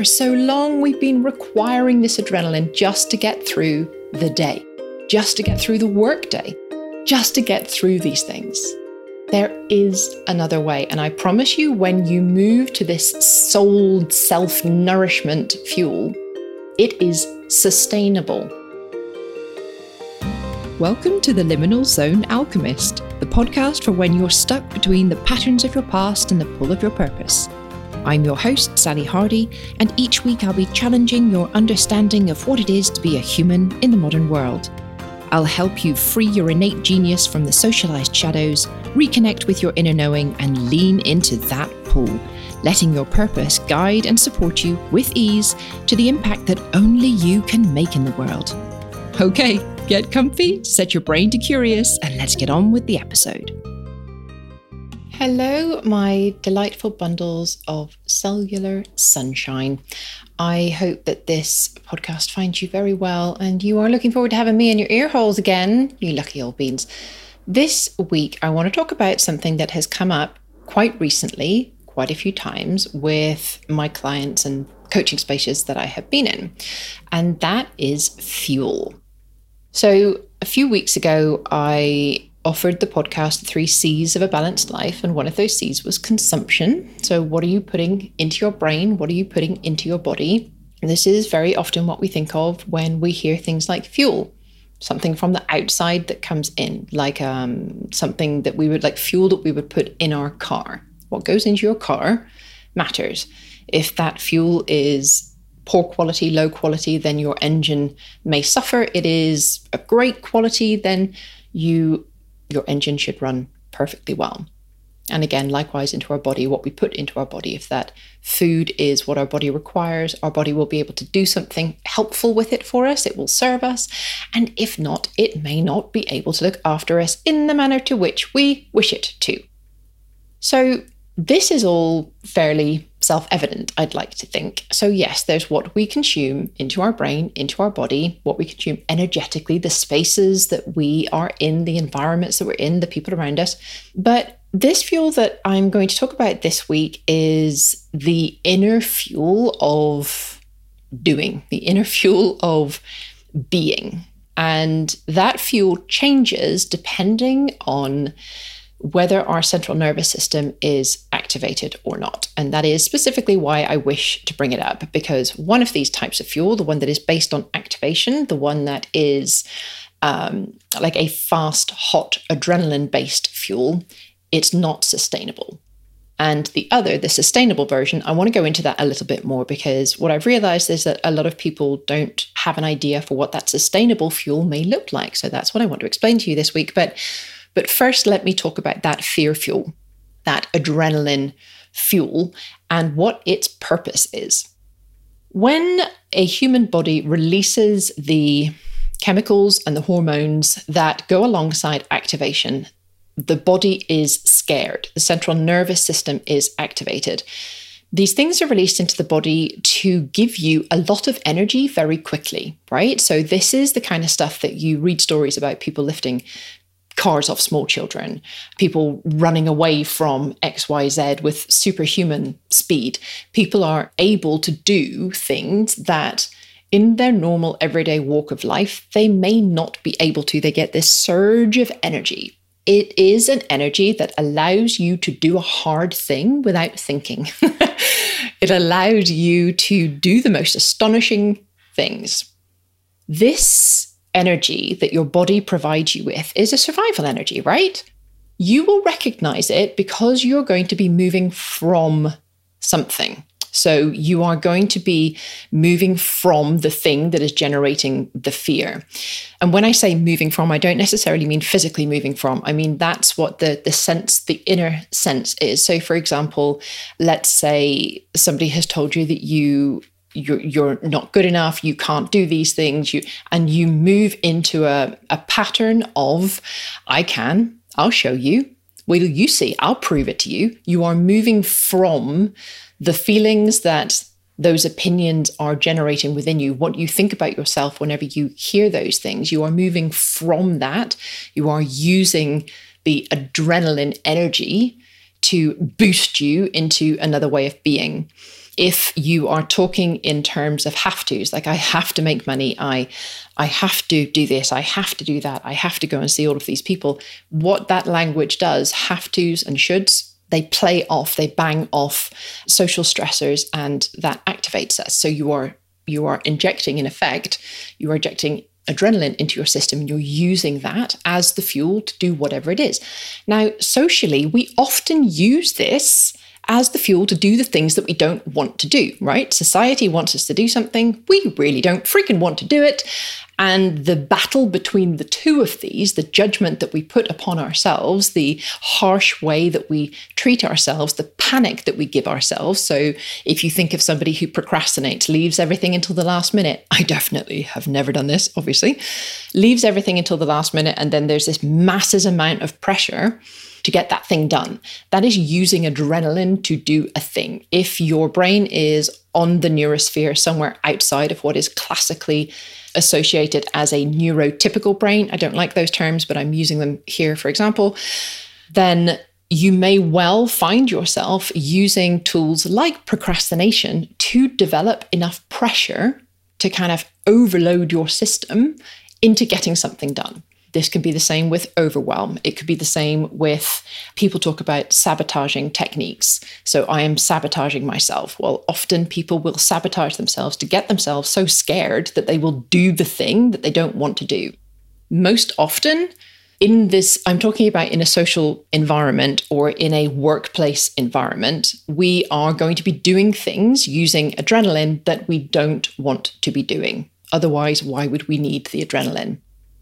for so long we've been requiring this adrenaline just to get through the day, just to get through the workday, just to get through these things. There is another way. And I promise you, when you move to this soul self nourishment fuel, it is sustainable. Welcome to the Liminal Zone Alchemist, the podcast for when you're stuck between the patterns of your past and the pull of your purpose. I'm your host, Sally Hardie, and each week I'll be challenging your understanding of what it is to be a human in the modern world. I'll help you free your innate genius from the socialized shadows, reconnect with your inner knowing, and lean into that pull, letting your purpose guide and support you with ease to the impact that only you can make in the world. Okay, get comfy, set your brain to curious, and let's get on with the episode. Hello, my delightful bundles of cellular sunshine. I hope that this podcast finds you very well and you are looking forward to having me in your ear holes again, you lucky old beans. This week, I want to talk about something that has come up quite recently, quite a few times, with my clients and coaching spaces that I have been in, and that is fuel. So, a few weeks ago, I offered the podcast Three C's of a Balanced Life, and one of those C's was consumption. So, what are you putting into your brain? What are you putting into your body? This is very often what we think of when we hear things like fuel, something from the outside that comes in, like um, something that we would like fuel that we would put in our car. What goes into your car matters. If that fuel is poor quality, low quality, then your engine may suffer. It is a great quality, then you your engine should run perfectly well. And again, likewise into our body, what we put into our body. If that food is what our body requires, our body will be able to do something helpful with it for us. It will serve us. And if not, it may not be able to look after us in the manner to which we wish it to. So, this is all fairly self evident, I'd like to think. So, yes, there's what we consume into our brain, into our body, what we consume energetically, the spaces that we are in, the environments that we're in, the people around us. But this fuel that I'm going to talk about this week is the inner fuel of doing, the inner fuel of being. And that fuel changes depending on whether our central nervous system is activated or not. And that is specifically why I wish to bring it up, because one of these types of fuel, the one that is based on activation, the one that is um, like a fast, hot, adrenaline based fuel, it's not sustainable. And the other, the sustainable version, I want to go into that a little bit more because what I've realized is that a lot of people don't have an idea for what that sustainable fuel may look like. So that's what I want to explain to you this week. But but first, let me talk about that fear fuel, that adrenaline fuel, and what its purpose is. When a human body releases the chemicals and the hormones that go alongside activation, the body is scared. The central nervous system is activated. These things are released into the body to give you a lot of energy very quickly, right? So, this is the kind of stuff that you read stories about people lifting cars off small children, people running away from XYZ with superhuman speed. People are able to do things that in their normal everyday walk of life, they may not be able to. They get this surge of energy. It is an energy that allows you to do a hard thing without thinking. it allows you to do the most astonishing things. This energy that your body provides you with is a survival energy, right? You will recognize it because you're going to be moving from something. So you are going to be moving from the thing that is generating the fear. And when I say moving from, I don't necessarily mean physically moving from. I mean that's what the the sense, the inner sense is. So for example, let's say somebody has told you that you you're, you're not good enough you can't do these things you and you move into a, a pattern of i can i'll show you. Wait till you see i'll prove it to you. You are moving from the feelings that those opinions are generating within you what you think about yourself whenever you hear those things. You are moving from that. You are using the adrenaline energy to boost you into another way of being if you are talking in terms of have tos, like I have to make money, I I have to do this, I have to do that, I have to go and see all of these people, what that language does, have tos and shoulds, they play off, they bang off social stressors and that activates us. So you are you are injecting in effect, you are injecting adrenaline into your system you're using that as the fuel to do whatever it is. Now, socially, we often use this as the fuel to do the things that we don't want to do, right? Society wants us to do something, we really don't freaking want to do it. And the battle between the two of these, the judgment that we put upon ourselves, the harsh way that we treat ourselves, the panic that we give ourselves. So, if you think of somebody who procrastinates, leaves everything until the last minute, I definitely have never done this, obviously, leaves everything until the last minute, and then there's this massive amount of pressure to get that thing done. That is using adrenaline to do a thing. If your brain is on the neurosphere somewhere outside of what is classically associated as a neurotypical brain, I don't like those terms, but I'm using them here, for example, then you may well find yourself using tools like procrastination to develop enough pressure to kind of overload your system into getting something done. This can be the same with overwhelm. It could be the same with people talk about sabotaging techniques. So I am sabotaging myself. Well, often people will sabotage themselves to get themselves so scared that they will do the thing that they don't want to do. Most often, in this, I'm talking about in a social environment or in a workplace environment, we are going to be doing things using adrenaline that we don't want to be doing. Otherwise, why would we need the adrenaline?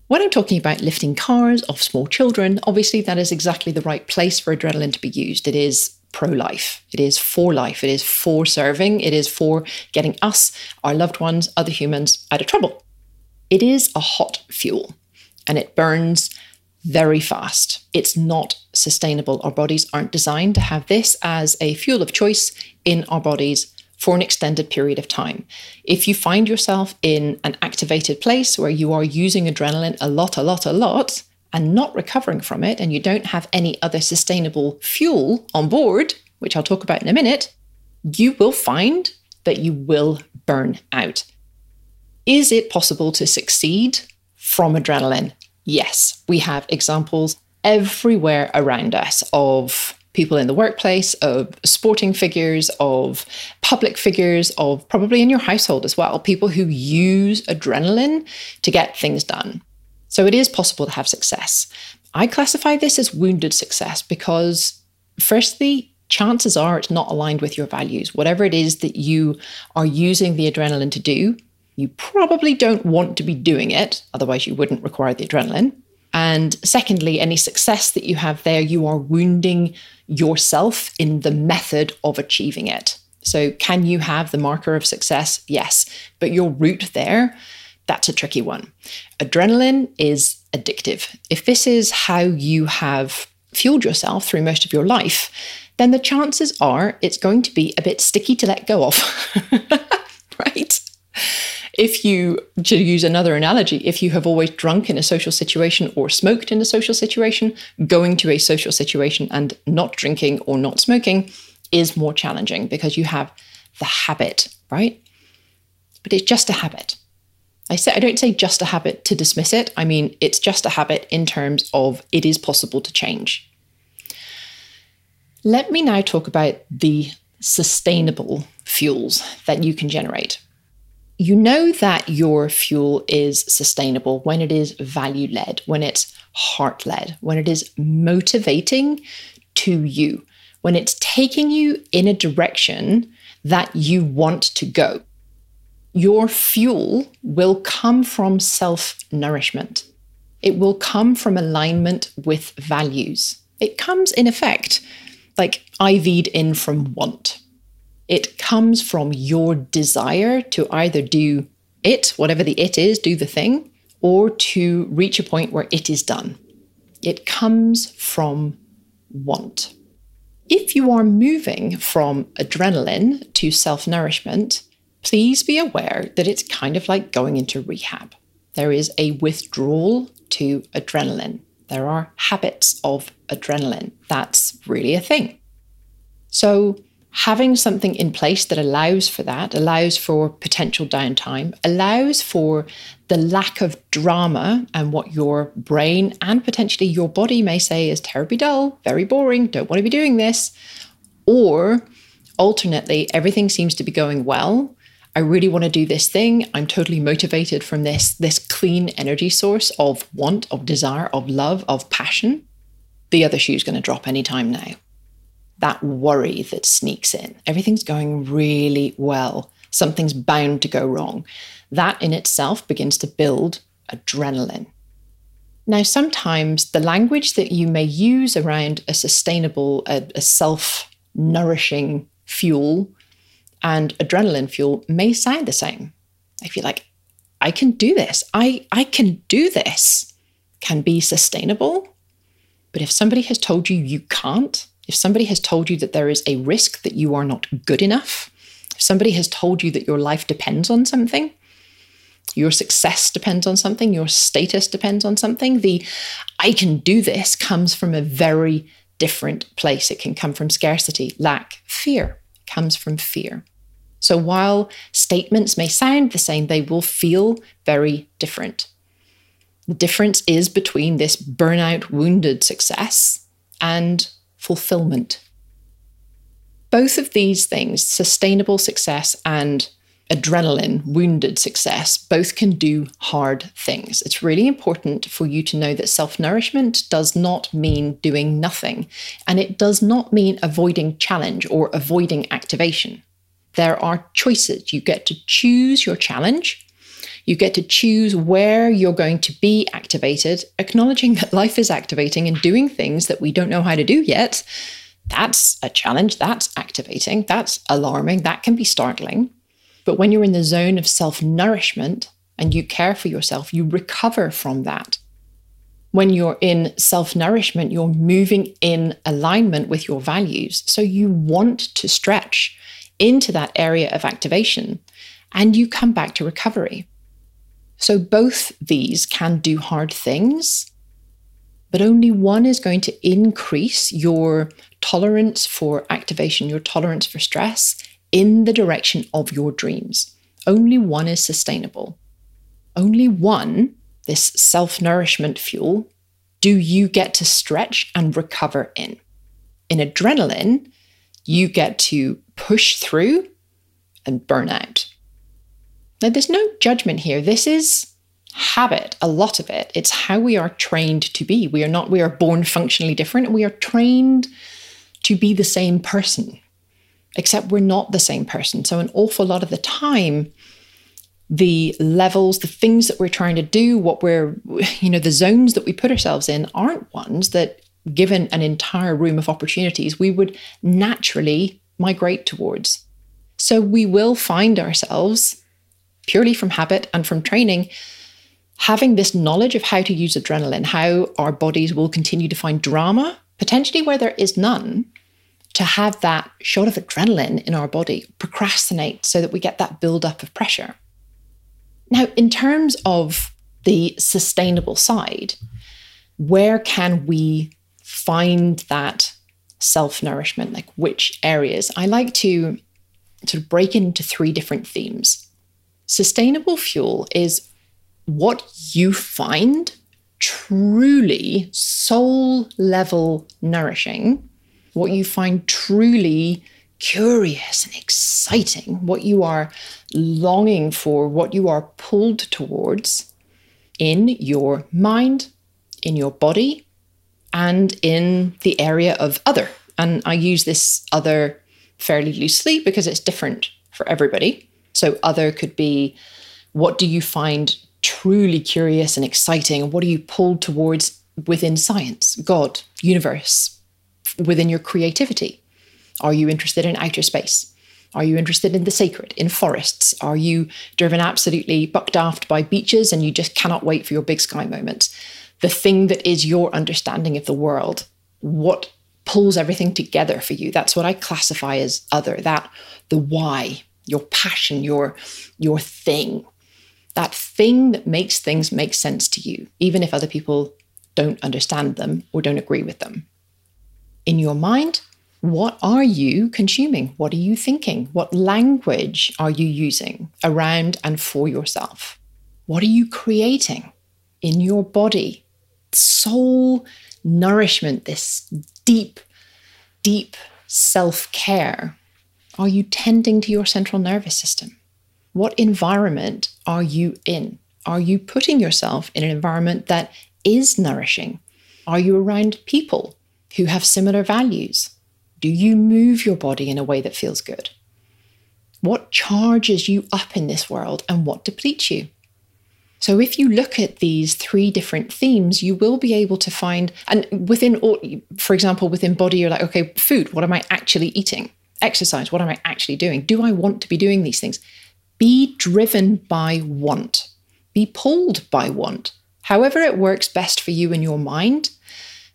When I'm talking about lifting cars off small children, obviously that is exactly the right place for adrenaline to be used. It is pro life, it is for life, it is for serving, it is for getting us, our loved ones, other humans out of trouble. It is a hot fuel and it burns very fast. It's not sustainable. Our bodies aren't designed to have this as a fuel of choice in our bodies for an extended period of time. If you find yourself in an activated place where you are using adrenaline a lot, a lot, a lot, and not recovering from it, and you don't have any other sustainable fuel on board, which I'll talk about in a minute, you will find that you will burn out. Is it possible to succeed from adrenaline? Yes, we have examples everywhere around us of people in the workplace, of sporting figures, of public figures, of probably in your household as well, people who use adrenaline to get things done. So it is possible to have success. I classify this as wounded success because, firstly, chances are it's not aligned with your values. Whatever it is that you are using the adrenaline to do, you probably don't want to be doing it, otherwise, you wouldn't require the adrenaline. And secondly, any success that you have there, you are wounding yourself in the method of achieving it. So, can you have the marker of success? Yes. But your route there, that's a tricky one. Adrenaline is addictive. If this is how you have fueled yourself through most of your life, then the chances are it's going to be a bit sticky to let go of. right? If you, to use another analogy, if you have always drunk in a social situation or smoked in a social situation, going to a social situation and not drinking or not smoking is more challenging because you have the habit, right? But it's just a habit. I say I don't say just a habit to dismiss it. I mean it's just a habit in terms of it is possible to change. Let me now talk about the sustainable fuels that you can generate you know that your fuel is sustainable when it is value led, when it's heart led, when it is motivating to you, when it's taking you in a direction that you want to go. Your fuel will come from self nourishment. It will come from alignment with values. It comes, in effect, like IV'd in from want. It comes from your desire to either do it, whatever the it is, do the thing, or to reach a point where it is done. It comes from want. If you are moving from adrenaline to self nourishment, please be aware that it's kind of like going into rehab. There is a withdrawal to adrenaline. There are habits of adrenaline. That's really a thing. So, having something in place that allows for that, allows for potential downtime, allows for the lack of drama and what your brain and potentially your body may say is terribly dull, very boring, don't want to be doing this. Or alternately, everything seems to be going well. I really want to do this thing. I'm totally motivated from this this clean energy source of want, of desire, of love, of passion. The other shoe's going to drop anytime now that worry that sneaks in. Everything's going really well. Something's bound to go wrong. That in itself begins to build adrenaline. Now, sometimes the language that you may use around a sustainable, a, a self nourishing fuel and adrenaline fuel may sound the same. If you're like, I can do this. I, I can do this, can be sustainable. But if somebody has told you you can't, if somebody has told you that there is a risk that you are not good enough, if somebody has told you that your life depends on something, your success depends on something, your status depends on something, the I can do this comes from a very different place. It can come from scarcity, lack, fear. Comes from fear. So while statements may sound the same, they will feel very different. The difference is between this burnout, wounded success and fulfillment. Both of these things, sustainable success and adrenaline, wounded success, both can do hard things. It's really important for you to know that self nourishment does not mean doing nothing, and it does not mean avoiding challenge or avoiding activation. There are choices. You get to choose your challenge you get to choose where you're going to be activated, acknowledging that life is activating and doing things that we don't know how to do yet. That's a challenge. That's activating. That's alarming. That can be startling. But when you're in the zone of self nourishment and you care for yourself, you recover from that. When you're in self nourishment, you're moving in alignment with your values. So you want to stretch into that area of activation and you come back to recovery. So both these can do hard things, but only one is going to increase your tolerance for activation, your tolerance for stress in the direction of your dreams. Only one is sustainable. Only one, this self nourishment fuel, do you get to stretch and recover in. In adrenaline, you get to push through and burn out. Now, there's no judgment here. This is habit, a lot of it. It's how we are trained to be. We are not, we are born functionally different. We are trained to be the same person, except we're not the same person. So, an awful lot of the time, the levels, the things that we're trying to do, what we're, you know, the zones that we put ourselves in aren't ones that, given an entire room of opportunities, we would naturally migrate towards. So, we will find ourselves purely from habit and from training, having this knowledge of how to use adrenaline, how our bodies will continue to find drama, potentially where there is none, to have that shot of adrenaline in our body, procrastinate so that we get that build-up of pressure. Now, in terms of the sustainable side, where can we find that self nourishment? Like which areas? I like to sort of break into three different themes. Sustainable fuel is what you find truly soul level nourishing, what you find truly curious and exciting, what you are longing for, what you are pulled towards in your mind, in your body, and in the area of other. And I use this other fairly loosely because it's different for everybody. So, other could be what do you find truly curious and exciting? What are you pulled towards within science, God, universe, within your creativity? Are you interested in outer space? Are you interested in the sacred, in forests? Are you driven absolutely buck daft by beaches and you just cannot wait for your big sky moment? The thing that is your understanding of the world, what pulls everything together for you? That's what I classify as other, that the why, your passion, your your thing. That thing that makes things make sense to you, even if other people don't understand them or don't agree with them. In your mind, What are you consuming? What are you thinking? What language are you using around and for yourself? What are you creating in your body? Soul nourishment, this deep, deep self care. Are you tending to your central nervous system? What environment are you in? Are you putting yourself in an environment that is nourishing? Are you around people who have similar values? Do you move your body in a way that feels good? What charges you up in this world and what depletes you? So, if you look at these three different themes, you will be able to find, and within, for example, within body, you're like, okay, food, what am I actually eating? Exercise, what am I actually doing? Do I want to be doing these things? Be driven by want, be pulled by want. However, it works best for you in your mind,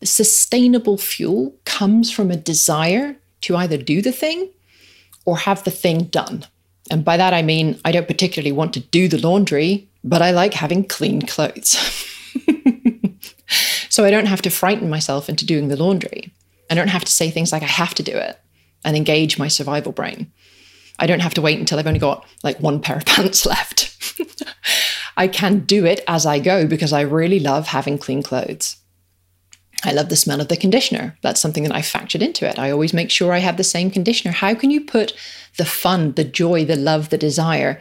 sustainable fuel comes from a desire to either do the thing or have the thing done. And by that, I mean, I don't particularly want to do the laundry, but I like having clean clothes. so I don't have to frighten myself into doing the laundry. I don't have to say things like, I have to do it and engage my survival brain. I don't have to wait until I've only got like one pair of pants left. I can do it as I go because I really love having clean clothes. I love the smell of the conditioner. That's something that I factored into it. I always make sure I have the same conditioner. How can you put the fun, the joy, the love, the desire,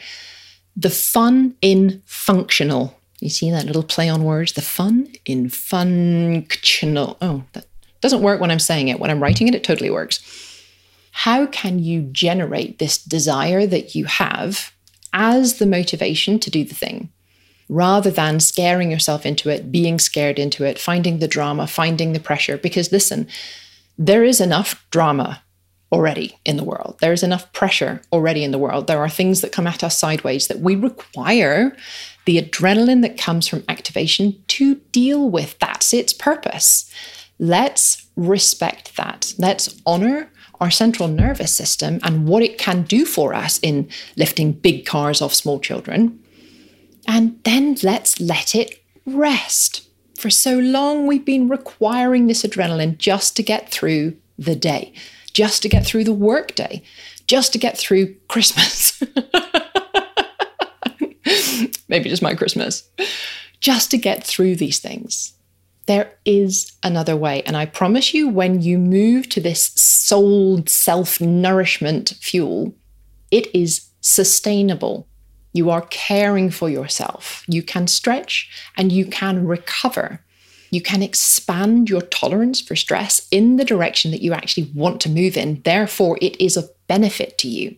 the fun in functional? You see that little play on words? The fun in functional. Oh, that doesn't work when I'm saying it. When I'm writing it, it totally works. How can you generate this desire that you have as the motivation to do the thing? rather than scaring yourself into it, being scared into it, finding the drama, finding the pressure. Because listen, there is enough drama already in the world. There is enough pressure already in the world. There are things that come at us sideways that we require the adrenaline that comes from activation to deal with. That's its purpose. Let's respect that. Let's honor our central nervous system and what it can do for us in lifting big cars off small children and then let's let it rest. For so long, we've been requiring this adrenaline just to get through the day, just to get through the workday, just to get through Christmas. Maybe just my Christmas. Just to get through these things. There is another way. And I promise you, when you move to this soul self nourishment fuel, it is sustainable. You are caring for yourself. You can stretch and you can recover. You can expand your tolerance for stress in the direction that you actually want to move in. Therefore, it is of benefit to you.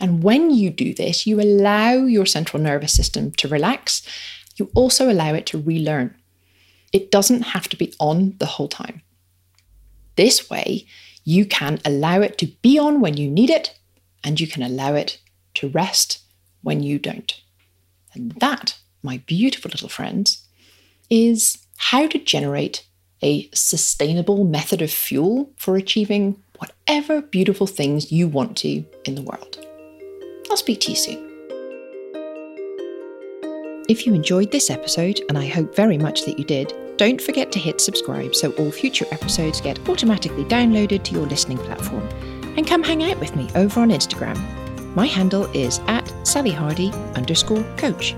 And when you do this, you allow your central nervous system to relax. You also allow it to relearn. It doesn't have to be on the whole time. This way, you can allow it to be on when you need it, and you can allow it to rest when you don't. And that, my beautiful little friends, is how to generate a sustainable method of fuel for achieving whatever beautiful things you want to in the world. I'll speak to you soon. If you enjoyed this episode, and I hope very much that you did, don't forget to hit subscribe so all future episodes get automatically downloaded to your listening platform. And come hang out with me over on Instagram my handle is at Sally Hardie underscore coach.